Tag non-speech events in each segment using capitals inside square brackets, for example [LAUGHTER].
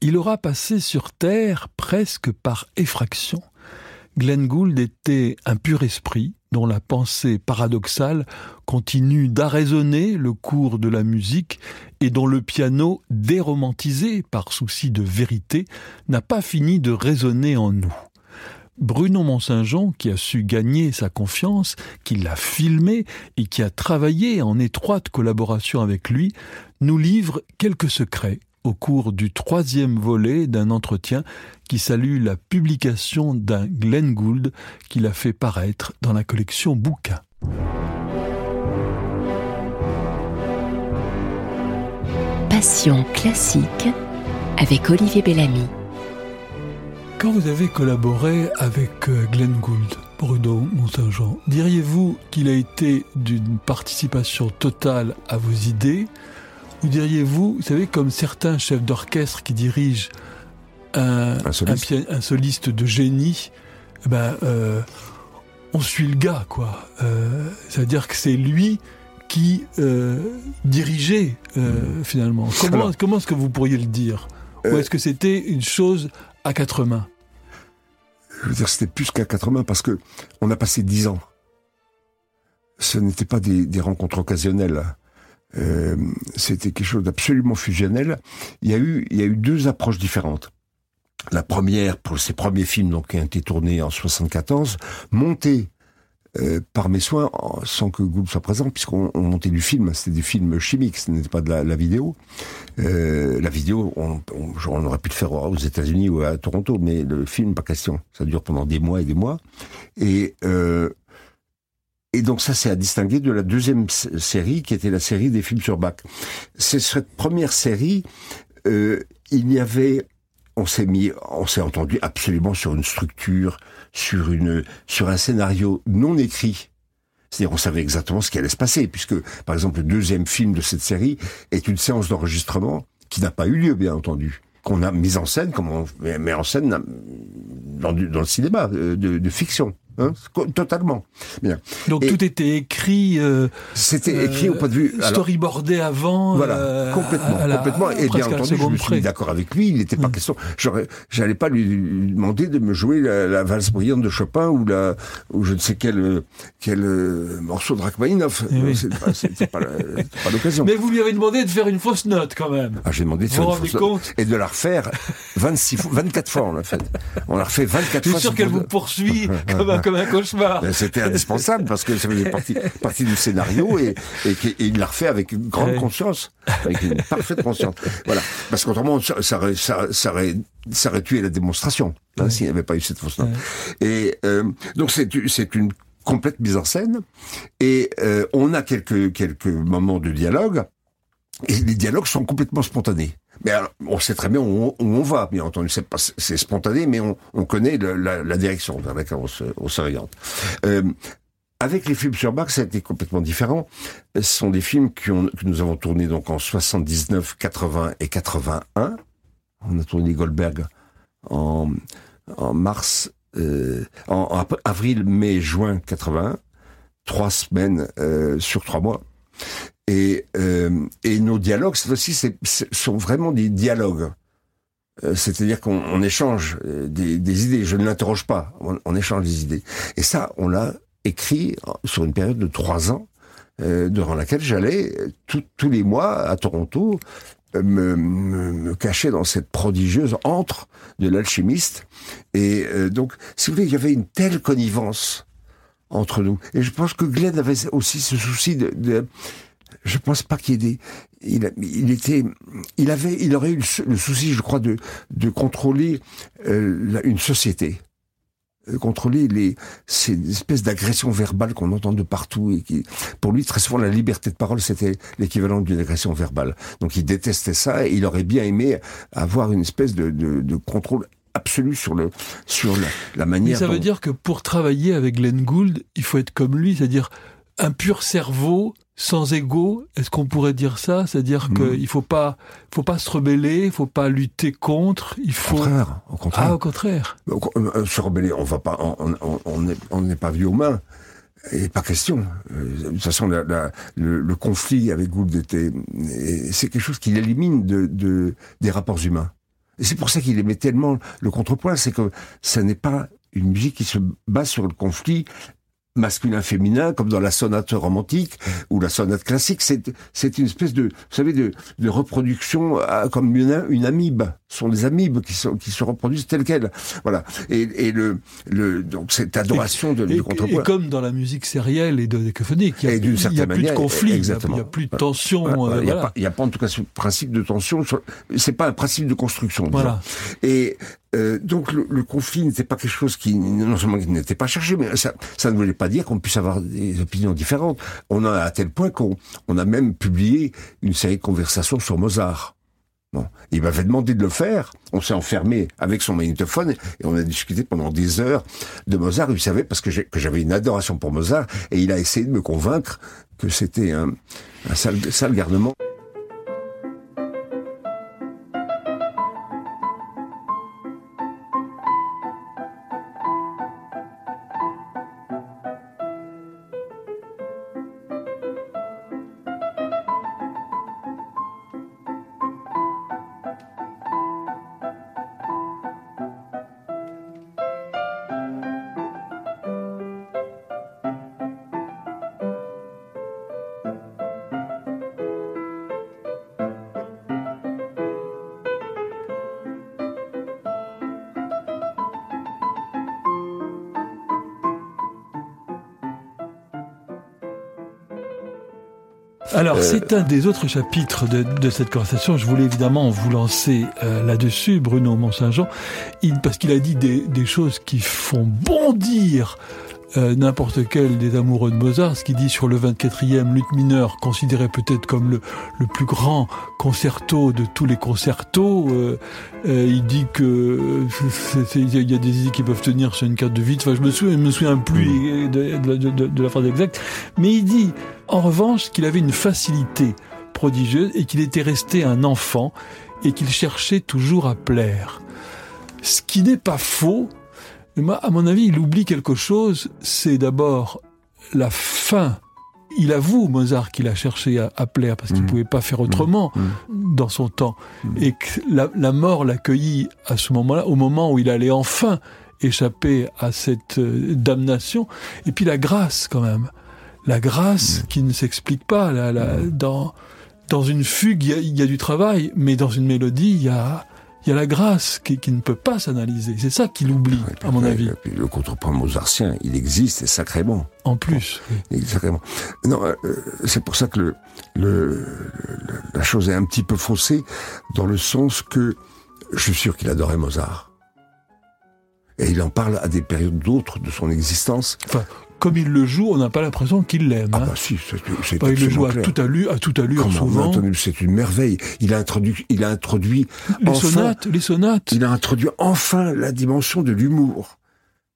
Il aura passé sur Terre presque par effraction. Glenn Gould était un pur esprit dont la pensée paradoxale continue d'arraisonner le cours de la musique et dont le piano, déromantisé par souci de vérité, n'a pas fini de résonner en nous. Bruno Mont-Saint-Jean, qui a su gagner sa confiance, qui l'a filmé et qui a travaillé en étroite collaboration avec lui, nous livre quelques secrets au cours du troisième volet d'un entretien qui salue la publication d'un Glenn Gould qu'il a fait paraître dans la collection Bouquin. Passion classique avec Olivier Bellamy. Quand vous avez collaboré avec euh, Glenn Gould, Bruno Mont-Saint-Jean, diriez-vous qu'il a été d'une participation totale à vos idées Ou diriez-vous, vous savez, comme certains chefs d'orchestre qui dirigent un, Un soliste. un, un soliste de génie, eh ben, euh, on suit le gars, quoi. Euh, C'est-à-dire que c'est lui qui euh, dirigeait, euh, finalement. Comment, Alors- comment est-ce que vous pourriez le dire Ou est-ce que c'était une chose à quatre mains Je veux dire, c'était plus qu'à quatre mains parce que on a passé dix ans. Ce n'était pas des, des rencontres occasionnelles. Euh, c'était quelque chose d'absolument fusionnel. Il y a eu, il y a eu deux approches différentes. La première, pour ses premiers films, donc, qui ont été tournés en 74, montés euh, par mes soins, sans que Gould soit présent, puisqu'on on montait du film, c'était des films chimiques, ce n'était pas de la, vidéo. Euh, la vidéo, on, on- on aurait pu le faire aux États-Unis ou à Toronto, mais le film, pas question. Ça dure pendant des mois et des mois. Et, euh, et donc ça, c'est à distinguer de la deuxième série, qui était la série des films sur Bach. C'est cette première série, euh, il y avait, on s'est mis, on s'est entendu absolument sur une structure, sur une, sur un scénario non écrit. C'est-à-dire, on savait exactement ce qui allait se passer, puisque, par exemple, le deuxième film de cette série est une séance d'enregistrement qui n'a pas eu lieu, bien entendu, qu'on a mise en scène, comme on met en scène dans, le cinéma, euh, de fiction, hein, totalement. Bien. Donc Et- tout était écrit, euh, C'était écrit au point de vue. alors, storyboardé avant. voilà, euh, complètement, la- complètement. Et bien entendu, je me suis mis d'accord avec lui. Il n'était pas Mm. question. J'allais pas lui demander de me jouer la, la valse brillante de Chopin ou la, ou je ne sais quel, euh, quel euh, morceau de Rachmaninoff. Eh oui. C'était pas, pas l'occasion. Mais vous lui avez demandé de faire une fausse note quand même. Ah, j'ai demandé de Vous faire vous une fausse- compte et de la refaire 26 fois, 24 fois, on l'a fait. On l'a refait 24 Je fois. suis sûr qu'elle vous poursuit [LAUGHS] comme un, comme un cauchemar. Ben, C'était indispensable parce que ça faisait partie, partie du scénario et, et, qu'il- et il l'a refait avec une grande Ouais. conscience, avec une parfaite conscience. Voilà. Parce qu'autrement, ça, ça, aurait, ça, ça aurait, ça aurait tué la démonstration, hein, Ouais. s'il n'y avait pas eu cette fausse note. Ouais. Et euh, donc c'est c'est une complète mise en scène et euh, on a quelques quelques moments de dialogue et les dialogues sont complètement spontanés. Mais alors, on sait très bien où on, on va, bien entendu. C'est pas, c'est spontané, mais on, on connaît la, direction vers laquelle on se- on. Euh, avec les films sur Bach, ça a été complètement différent. Ce sont des films que nous avons tournés donc en 79, 80 et 81. On a tourné Goldberg en, mars, euh, en, avril, mai, juin 81. Trois semaines euh, sur trois mois. Et, euh, et nos dialogues, cette fois-ci, c'est- c'est- sont vraiment des dialogues. Euh, C'est-à-dire qu'on on échange euh, des, des idées. Je ne l'interroge pas. On, on échange des idées. Et ça, on l'a écrit sur une période de trois ans, euh, durant laquelle j'allais euh, tous les mois à Toronto me, me, me cacher dans cette prodigieuse antre de l'alchimiste. Et euh, donc, si vous voulez, il y avait une telle connivence entre nous. Et je pense que Glenn avait aussi ce souci de... de je pense pas qu'il y ait des... Il, il était, il avait, il aurait eu le, sou- le souci, je crois, de de contrôler euh, la- une société, Euh, contrôler les ces espèces d'agressions verbales qu'on entend de partout et qui, pour lui, très souvent, la liberté de parole c'était l'équivalent d'une agression verbale. Donc, il détestait ça et il aurait bien aimé avoir une espèce de de, de contrôle absolu sur le sur la, la Mais manière. ça veut dire que pour travailler avec Glenn Gould, il faut être comme lui, c'est-à-dire un pur cerveau sans ego. Est-ce qu'on pourrait dire ça? C'est-à-dire qu'il faut pas, faut pas se rebeller, il faut pas lutter contre. Il Au faut. contraire, au contraire. Ah, au contraire. Au- euh, Se rebeller, on va pas, on on- on- on n'est on pas vieux aux mains. Et pas question. Euh, de toute façon, la, la, le, le, conflit avec Gould était, c'est quelque chose qui l'élimine de, de, des rapports humains. Et c'est pour ça qu'il aimait tellement le contrepoint, c'est que ça n'est pas une musique qui se base sur le conflit masculin-féminin, comme dans la sonate romantique ou la sonate classique. C'est, c'est une espèce de, vous savez, de, de reproduction euh, comme une, une amibe. Sont des amibes qui, sont, qui se reproduisent telles quelles. Voilà. Et, et le, le, donc cette adoration de, et, du contrepoint. Et comme dans la musique sérielle et de décophonique, il y a, et plus de conflit, exactement. il n'y a, plus de tension. Voilà. euh, Il n'y a, voilà. pas- il y a pas en tout cas ce principe de tension. C'est pas un principe de construction. disons. Voilà. Et euh, donc le, le conflit n'était pas quelque chose qui non seulement qui n'était pas cherché, mais ça, ça ne voulait pas dire qu'on puisse avoir des opinions différentes. On en a à tel point qu'on on a même publié une série de conversations sur Mozart. Bon. Il m'avait demandé de le faire. On s'est enfermé avec son magnétophone et on a discuté pendant des heures de Mozart. Il savait parce que j'avais une adoration pour Mozart et il a essayé de me convaincre que c'était un, un sale, sale garnement. Alors, c'est un des autres chapitres de, de cette conversation. Je voulais évidemment vous lancer euh, là-dessus, Bruno Mont-Saint-Jean, parce qu'il a dit des, des choses qui font bondir euh, n'importe quel des amoureux de Mozart, ce qu'il dit sur le 24e lutte mineur, considéré peut-être comme le, le plus grand concerto de tous les concertos. Euh, euh, il dit que euh, il y a des idées qui peuvent tenir sur une carte de vide. Enfin, je me souviens, me souviens plus de, de- de- de la phrase exacte, mais il dit en revanche qu'il avait une facilité prodigieuse et qu'il était resté un enfant et qu'il cherchait toujours à plaire. Ce qui n'est pas faux, mais moi, à mon avis, il oublie quelque chose, c'est d'abord la fin. Il avoue, Mozart, qu'il a cherché à, à plaire parce qu'il ne Mhm. pouvait pas faire autrement dans son temps. Et que la, la mort l'accueillit à ce moment-là, au moment où il allait enfin échapper à cette euh, damnation. Et puis la grâce, quand même. La grâce qui ne s'explique pas. Dans, dans une fugue, il y, a, il y a du travail, mais dans une mélodie, il y a, il y a la grâce qui, qui ne peut pas s'analyser. C'est ça qu'il oublie, puis à mon avis, puis le contrepoint mozartien, il existe et sacrément. en plus. Exactement. Non, euh, euh, c'est pour ça que le, le, le- la chose est un petit peu faussée dans le sens que je suis sûr qu'il adorait Mozart. Et il en parle à des périodes d'autres de son existence. Enfin, comme il le joue, on n'a pas l'impression qu'il l'aime. Ah hein. bah si, c'est Bah, il le joue à clair. tout, allure, à allure, Comment, souvent. C'est une merveille. Il a introduit, il a introduit Les enfin, sonates, les sonates. il a introduit enfin la dimension de l'humour.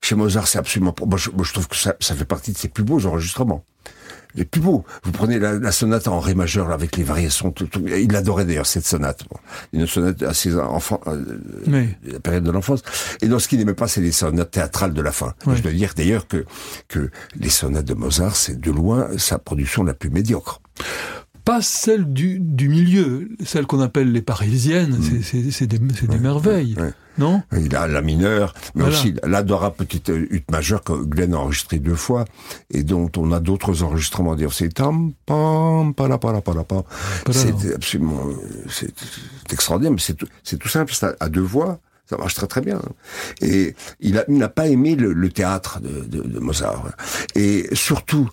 Chez Mozart, c'est absolument. Moi je, moi, je trouve que ça, ça fait partie de ses plus beaux enregistrements. Les plus beaux. Vous prenez la, la sonate en ré majeur là, avec les variations. Tout, tout- il adorait d'ailleurs cette sonate. Bon, une sonate assez enfant, euh, Oui. la période de l'enfance. Et dans ce qu'il n'aimait pas, c'est les sonates théâtrales de la fin. Je dois dire d'ailleurs que que les sonates de Mozart, c'est de loin sa production la plus médiocre. Pas celle du, du milieu, celle qu'on appelle les parisiennes, c'est- c'est c'est des, c'est des merveilles, Mm. ouais. non? Il a la mineure, mais Voilà. aussi l'adorable petite hutte majeure que Glenn a enregistré deux fois et dont on a d'autres enregistrements. Dire c'est tam pam pala pala pala pam. C'est absolument euh, c'est c'est extraordinaire, mais c'est tout, c'est tout simple. C'est à, à deux voix. Ça marche très très bien. Et il a- il n'a pas aimé le, le théâtre de, de, de Mozart. Et surtout,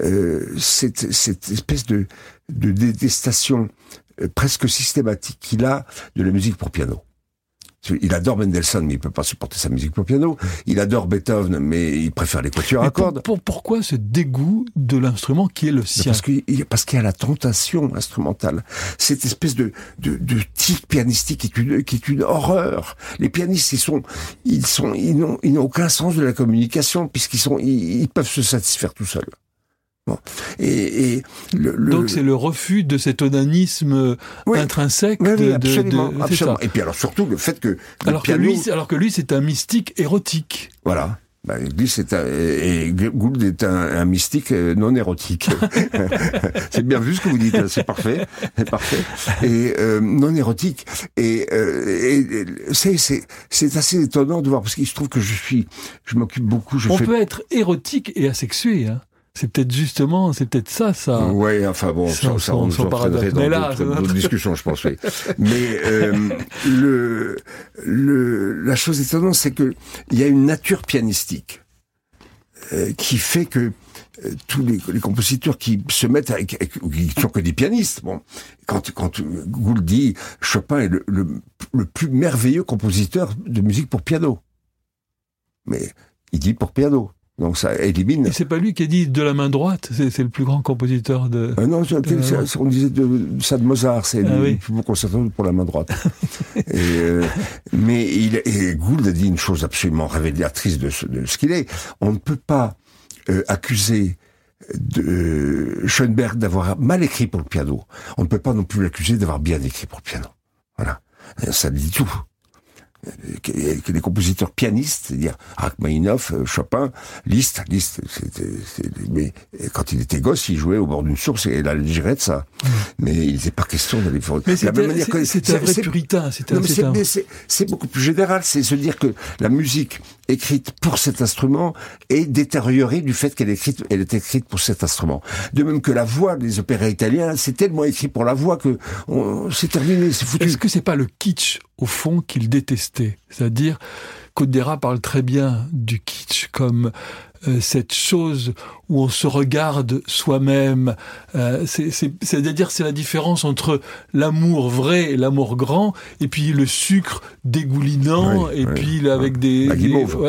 euh, cette, cette espèce de, de détestation euh, presque systématique qu'il a de la musique pour piano. Il adore Mendelssohn, mais il peut pas supporter sa musique pour piano. Il adore Beethoven, mais il préfère les quatuors à pour- cordes. pour- pourquoi ce dégoût de l'instrument qui est le sien Parce qu'il y a- parce qu'il y a la tentation instrumentale. Cette espèce de, de, de tic pianistique qui est, une, qui est une horreur. Les pianistes, ils sont, ils sont, ils n'ont, ils n'ont aucun sens de la communication puisqu'ils sont, ils, ils peuvent se satisfaire tout seuls. Bon. Et, et le, le- Donc c'est le refus de cet onanisme Oui. intrinsèque Oui, oui, de, de- absolument, de- c'est absolument. Et puis alors surtout le fait que le Alors que lui, c'est- alors que lui, c'est un mystique érotique. voilà. Bah, est un, et Gould est un, mystique euh, non érotique. [LAUGHS] [LAUGHS] c'est bien vu ce que vous dites, c'est parfait, c'est parfait. Et euh, non érotique. Et, euh, c'est c'est assez étonnant de voir parce qu'il se trouve que je suis, je m'occupe beaucoup. Je On peut être érotique et asexué. Hein. C'est peut-être justement, c'est peut-être ça, ça. Ouais, enfin bon, ça, ça, on entraînerait dans d'autres discussions, je pense. Oui. Mais euh, le, le, la chose étonnante, c'est que il y a une nature pianistique euh, qui fait que euh, tous les, les, compositeurs qui se mettent avec, avec, qui sont que des pianistes. Bon, quand quand Gould dit Chopin est le, le, le plus merveilleux compositeur de musique pour piano, mais il dit pour piano. Donc ça élimine. Et c'est pas lui qui a dit de la main droite, c'est le plus grand compositeur de. Euh, non, on disait de, ça de Mozart, c'est ah, le plus beau concerto pour la main droite. [LAUGHS] et, euh, mais il, et Gould a dit une chose absolument révélatrice de ce, de ce qu'il est. On ne peut pas euh, accuser de Schoenberg d'avoir mal écrit pour le piano. On ne peut pas non plus l'accuser d'avoir bien écrit pour le piano. Voilà, ça dit tout que les compositeurs pianistes, c'est-à-dire Rachmaninoff, euh, Chopin, Liszt, Liszt, mais quand il était gosse, il jouait au bord d'une source et il a de ça. Mais il n'était pas question d'aller faire. Mais c'est un vrai puritain. C'est beaucoup plus général. C'est se dire que la musique écrite pour cet instrument est détériorée du fait qu'elle est écrite, elle est écrite pour cet instrument. De même que la voix des opéras italiens, c'est tellement écrit pour la voix que c'est terminé, c'est foutu. Est-ce que c'est pas le kitsch au fond qu'il C'est-à-dire, Côte parle très bien du kitsch comme euh, cette chose où on se regarde soi-même. Euh, C'est-à-dire c'est la différence entre l'amour vrai et l'amour grand, et puis le sucre dégoulinant, et puis avec des...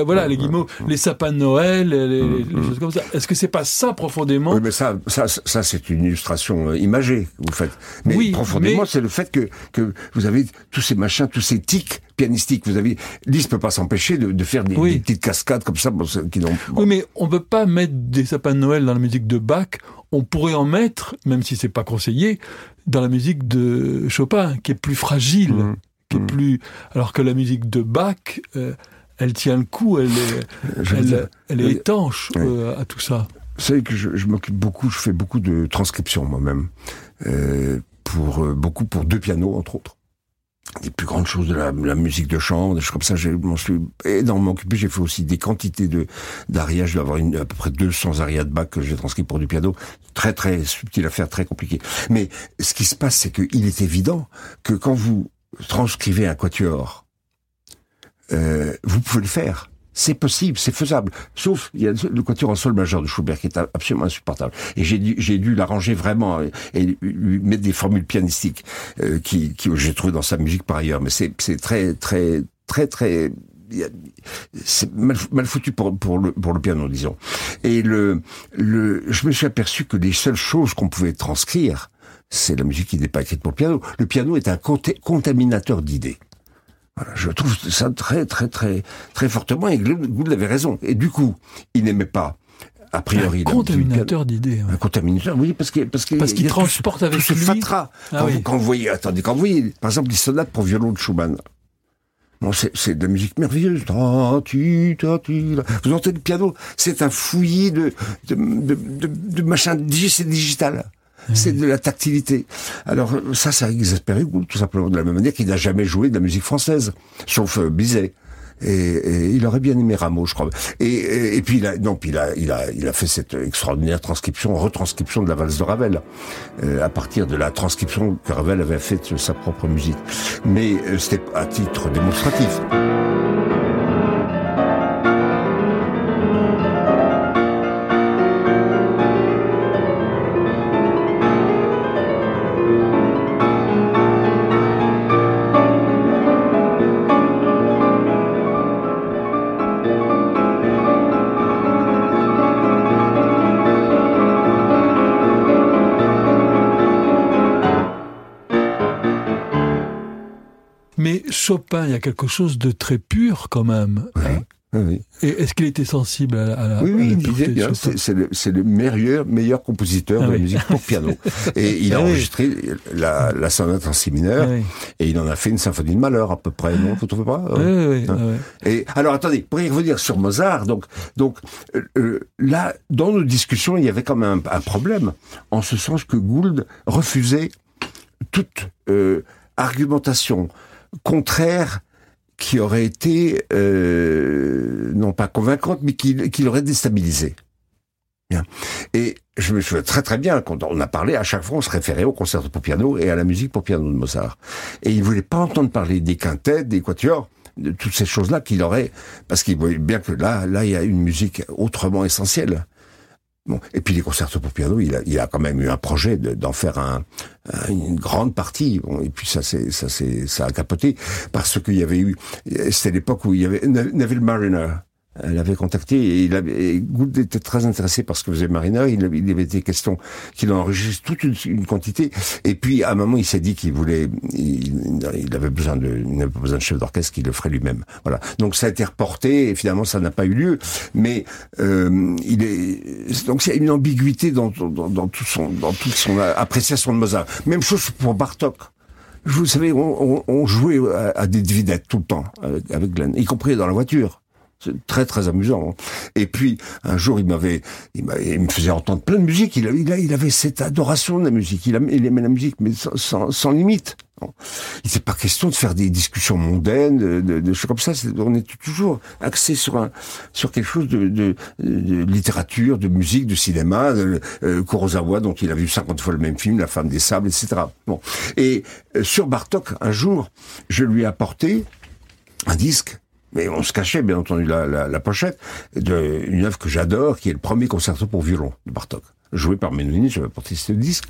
voilà, les guimauves, les sapins de Noël, les, mm, choses mm. comme ça. Est-ce que c'est pas ça profondément Oui, mais ça, ça, ça c'est une illustration euh, imagée, vous faites. Mais oui, profondément, c'est le fait que, que vous avez tous ces machins, tous ces tics pianistiques. Vous avez, Liszt peut pas s'empêcher de, de, faire des, petites cascades comme ça, qui. Oui, mais on peut pas mettre des sapins de Noël dans la musique de Bach. On pourrait en mettre, même si c'est pas conseillé, dans la musique de Chopin, qui est plus fragile, mmh. qui est mmh. plus. Alors que la musique de Bach. Euh, elle tient le coup, elle est, [LAUGHS] elle, est étanche euh, à tout ça. Vous savez que je, je m'occupe beaucoup, je fais beaucoup de transcriptions moi-même, euh, pour beaucoup pour deux pianos entre autres des plus grandes choses de la, musique de chambre, des choses comme ça. Je m'en suis énormément occupé. J'ai fait aussi des quantités de d'arias. Je dois avoir une, à peu près 200 arias de bac que j'ai transcrit pour du piano. Très très subtil à faire, très compliqué. Mais ce qui se passe, c'est qu'il est évident que quand vous transcrivez un quatuor, euh, vous pouvez le faire. C'est possible, c'est faisable. Sauf, il y a le quatuor en sol majeur de Schubert qui est absolument insupportable. Et j'ai dû, dû l'arranger vraiment et, lui mettre des formules pianistiques euh, qui, qui j'ai trouvé dans sa musique par ailleurs. Mais c'est, très, très, très, très c'est mal, mal, foutu pour, pour, le, pour le piano, disons. Et le, le, je me suis aperçu que les seules choses qu'on pouvait transcrire, c'est la musique qui n'est pas écrite pour le piano. Le piano est un contaminateur d'idées. Voilà, je trouve ça très, très, très, très fortement, et Gould avait raison. Et du coup, il n'aimait pas a priori. Un contaminateur d'idées. Un contaminateur, oui, parce que parce qu'il transporte avec tout lui. Ce fatras. Ah quand, vous, quand, vous, voyez, attendez, quand vous voyez, par exemple, les sonates pour violon de Schumann. Bon, c'est de la musique merveilleuse. Vous entendez le piano, c'est un fouillis de de, de, de, de machin, c'est digital. C'est de la tactilité. Alors ça, ça a exaspéré tout simplement de la même manière qu'il n'a jamais joué de la musique française, sauf euh, Bizet. Et, il aurait bien aimé Rameau, je crois. Et, puis il a, non, puis il a fait cette extraordinaire transcription, retranscription de la valse de Ravel, euh, à partir de la transcription que Ravel avait faite de sa propre musique. Mais euh, c'était à titre démonstratif. Chopin, il y a quelque chose de très pur quand même. Hein. oui. Et est-ce qu'il était sensible à, à la Oui, oui, à la il disait bien, c'est le, meilleur, meilleur compositeur Ah de la oui. musique pour piano. [LAUGHS] Et il a Ah oui. enregistré la, la sonate en si mineur, Ah oui. et il en a fait une symphonie de malheur, à peu près, non Vous trouvez pas Oui, oui, oui, Hein? ah ouais. Et alors attendez, pour y revenir sur Mozart, donc donc euh, euh, là dans nos discussions il y avait quand même un, un problème en ce sens que Gould refusait toute euh, argumentation contraire qui aurait été euh, non pas convaincante mais qui, qui l'aurait déstabilisé. Bien. Et je me souviens très très bien quand on a parlé à chaque fois on se référait au concerto pour piano et à la musique pour piano de Mozart. Et il voulait pas entendre parler des quintettes, des quatuors, de toutes ces choses-là qu'il aurait, parce qu'il voyait bien que là, là, il y a une musique autrement essentielle. Et puis les concertos pour piano, il a, a quand même eu un projet de- d'en faire un, un- une grande partie. Et puis ça, c'est, ça, ça a capoté parce qu'il y avait eu, c'était l'époque où il y avait Ne- Neville Mariner. Elle avait contacté et, il avait, et Gould était très intéressé par ce que faisait Mariner. Il, avait- il avait été question qu'il enregistre toute une, une quantité. Et puis, à un moment, il s'est dit qu'il voulait, il, il avait besoin de, il n'avait pas besoin de chef d'orchestre, qu'il le ferait lui-même. Voilà. Donc, ça a été reporté et finalement, ça n'a pas eu lieu. Mais euh, il est, donc, il y a une ambiguïté dans, dans, dans tout son, dans toute son appréciation de Mozart. Même chose pour Bartok. Vous savez, on, on, on jouait à, à des devinettes tout le temps avec, avec Glenn, y compris dans la voiture. Très très amusant. hein. Et puis un jour il m'avait, il, il me faisait entendre plein de musique. Il avait, il, il avait cette adoration de la musique. Il, aimait- il aimait la musique, mais sans, sans, limite. Bon. Il n'était pas question de faire des discussions mondaines, de, de, de choses comme ça. C'est- On était toujours axé sur un, sur quelque chose de, de, de littérature, de musique, de cinéma. De, euh, Kurosawa, dont il a vu 50 fois le même film, La Femme des Sables, etc. Bon. Et euh, sur Bartok, un jour, je lui ai apporté un disque. Mais on se cachait, bien entendu, la, la, la pochette d'une œuvre que j'adore, qui est le premier concerto pour violon de Bartok. Joué par Menoni, j'avais apporté ce disque.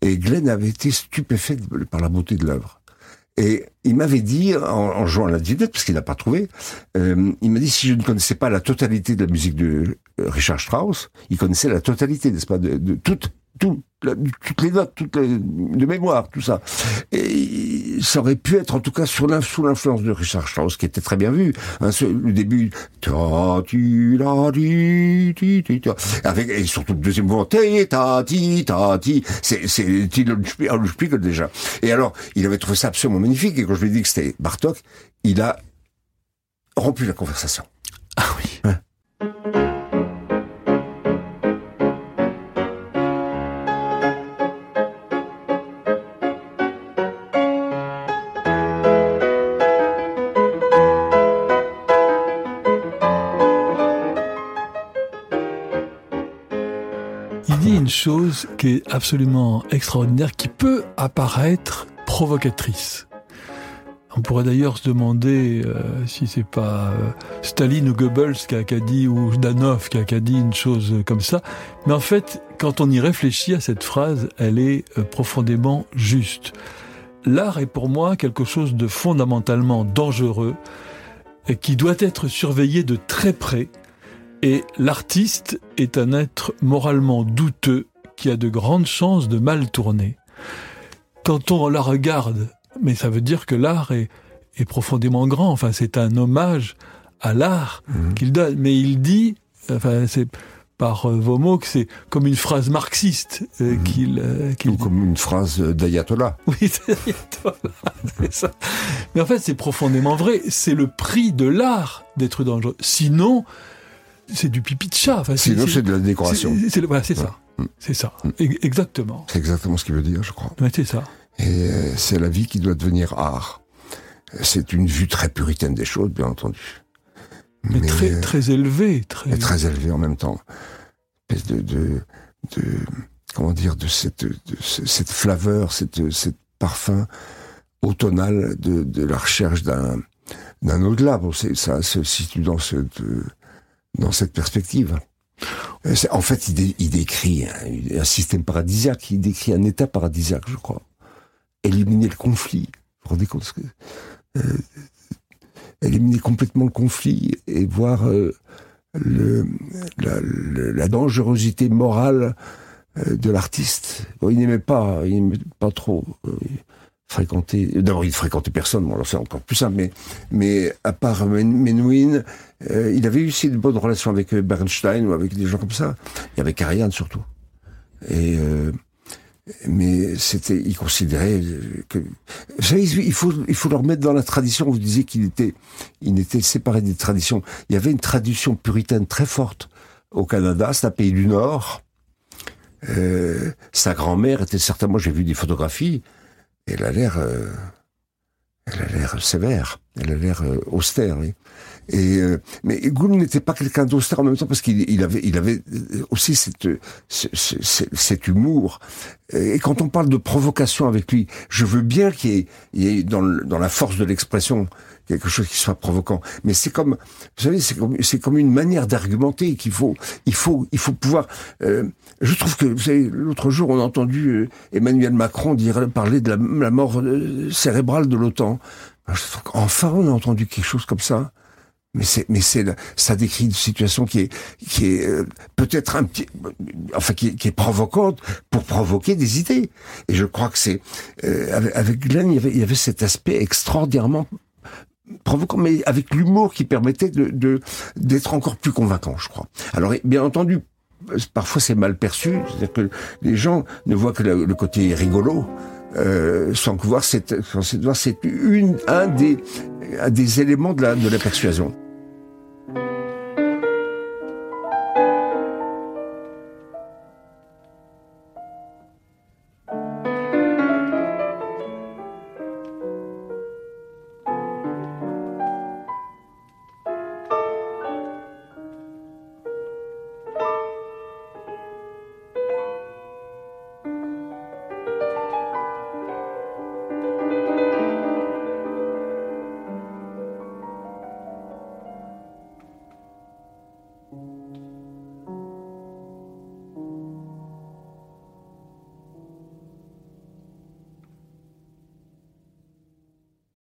Et Glenn avait été stupéfait de- par la beauté de l'œuvre. Et il m'avait dit, en, en jouant à la dinette, parce qu'il n'a pas trouvé, euh, il m'a dit si je ne connaissais pas la totalité de la musique de euh, Richard Strauss, il connaissait la totalité, n'est-ce pas, de, de toute, tout, toutes les notes, toutes les, de mémoire, tout ça. Et ça aurait pu être, en tout cas, sur sous l'influence de Richard Strauss, qui était très bien vu. Hein, ce- le début, ta ti la ti ti ti ta, avec et surtout le deuxième mouvement, ta ta ti ta ti, c'est c'est Spiegel déjà. Et alors, il avait trouvé ça absolument magnifique. Et quand je lui ai dit que c'était Bartok, il a rompu la conversation. Ah oui. Qui est absolument extraordinaire, qui peut apparaître provocatrice. On pourrait d'ailleurs se demander euh, si c'est pas euh, Staline ou Goebbels qui a, qui dit, ou Danov qui a, qui dit une chose comme ça. Mais en fait, quand on y réfléchit à cette phrase, elle est euh, profondément juste. L'art est pour moi quelque chose de fondamentalement dangereux et qui doit être surveillé de très près. Et l'artiste est un être moralement douteux qui a de grandes chances de mal tourner. Quand on la regarde, mais ça veut dire que l'art est, est profondément grand. Enfin, c'est un hommage à l'art qu'il donne. Mais il dit, enfin, c'est par euh, vos mots que c'est comme une phrase marxiste euh, qu'il euh, qu'il Ou comme une phrase d'Ayatollah. [LAUGHS] oui, c'est c'est ça. Mais en fait, c'est profondément vrai. C'est le prix de l'art d'être dangereux. Sinon, c'est du pipi de chat. Enfin, Sinon, c'est de la décoration. c'est- voilà, c'est ça. Mm. C'est ça. E- Exactement. C'est exactement ce qu'il veut dire, je crois. Ouais, c'est ça. Et euh, c'est la vie qui doit devenir art. C'est une vue très puritaine des choses, bien entendu. Mais, très, euh, très élevé. Très... et très élevé en même temps. Espèce de, de, de comment dire, de cette, de ce- cette flaveur, cette, cette parfum automnal de, de la recherche d'un, d'un au-delà. Bon, ça se situe dans cette, dans cette perspective. Euh, En fait, il, dé- il décrit un, système paradisiaque, il décrit un état paradisiaque, je crois. Éliminer le conflit. Vous vous rendez compte euh, éliminer complètement le conflit et voir euh, la, dangerosité morale de l'artiste. Il n'aimait pas, il n'aimait pas trop fréquenté. D'abord, il fréquentait personne. Bon, alors c'est encore plus simple. Mais, mais à part Menuhin, euh, il avait eu aussi de bonnes relations avec euh, Bernstein ou avec des gens comme ça. Et avec Ariane surtout. Et euh, mais c'était, il considérait que, vous savez, il faut, il faut le remettre dans la tradition. Vous disiez qu'il était, il était séparé des traditions. Il y avait une tradition puritaine très forte au Canada. C'est un pays du Nord. Sa grand-mère était certainement, j'ai vu des photographies, elle a l'air, euh, elle a l'air sévère, elle a l'air euh, austère. Oui. Et euh, mais Gould n'était pas quelqu'un d'austère en même temps parce qu'il il avait, il avait aussi cette, cet humour. Et quand on parle de provocation avec lui, je veux bien qu'il y, ait, dans, dans la force de l'expression quelque chose qui soit provoquant. Mais c'est comme, vous savez, c'est comme, comme une manière d'argumenter qu'il faut, il faut, il faut pouvoir. Euh, je trouve que, vous savez, l'autre jour, on a entendu euh, Emmanuel Macron dire parler de la, mort euh, cérébrale de l'OTAN. Enfin, on a entendu quelque chose comme ça. Mais c'est, mais c'est, ça décrit une situation qui est, qui est euh, peut-être un petit, enfin qui est, qui est, provocante pour provoquer des idées. Et je crois que c'est euh, avec, Glenn, il y, avait, il y avait cet aspect extraordinairement provoquant, mais avec l'humour qui permettait de, d'être encore plus convaincant, je crois. Alors, bien entendu, parfois c'est mal perçu, c'est-à-dire que les gens ne voient que le, côté rigolo. Euh, sans voir c'est, c'est une, un des, un des éléments de la, de la persuasion.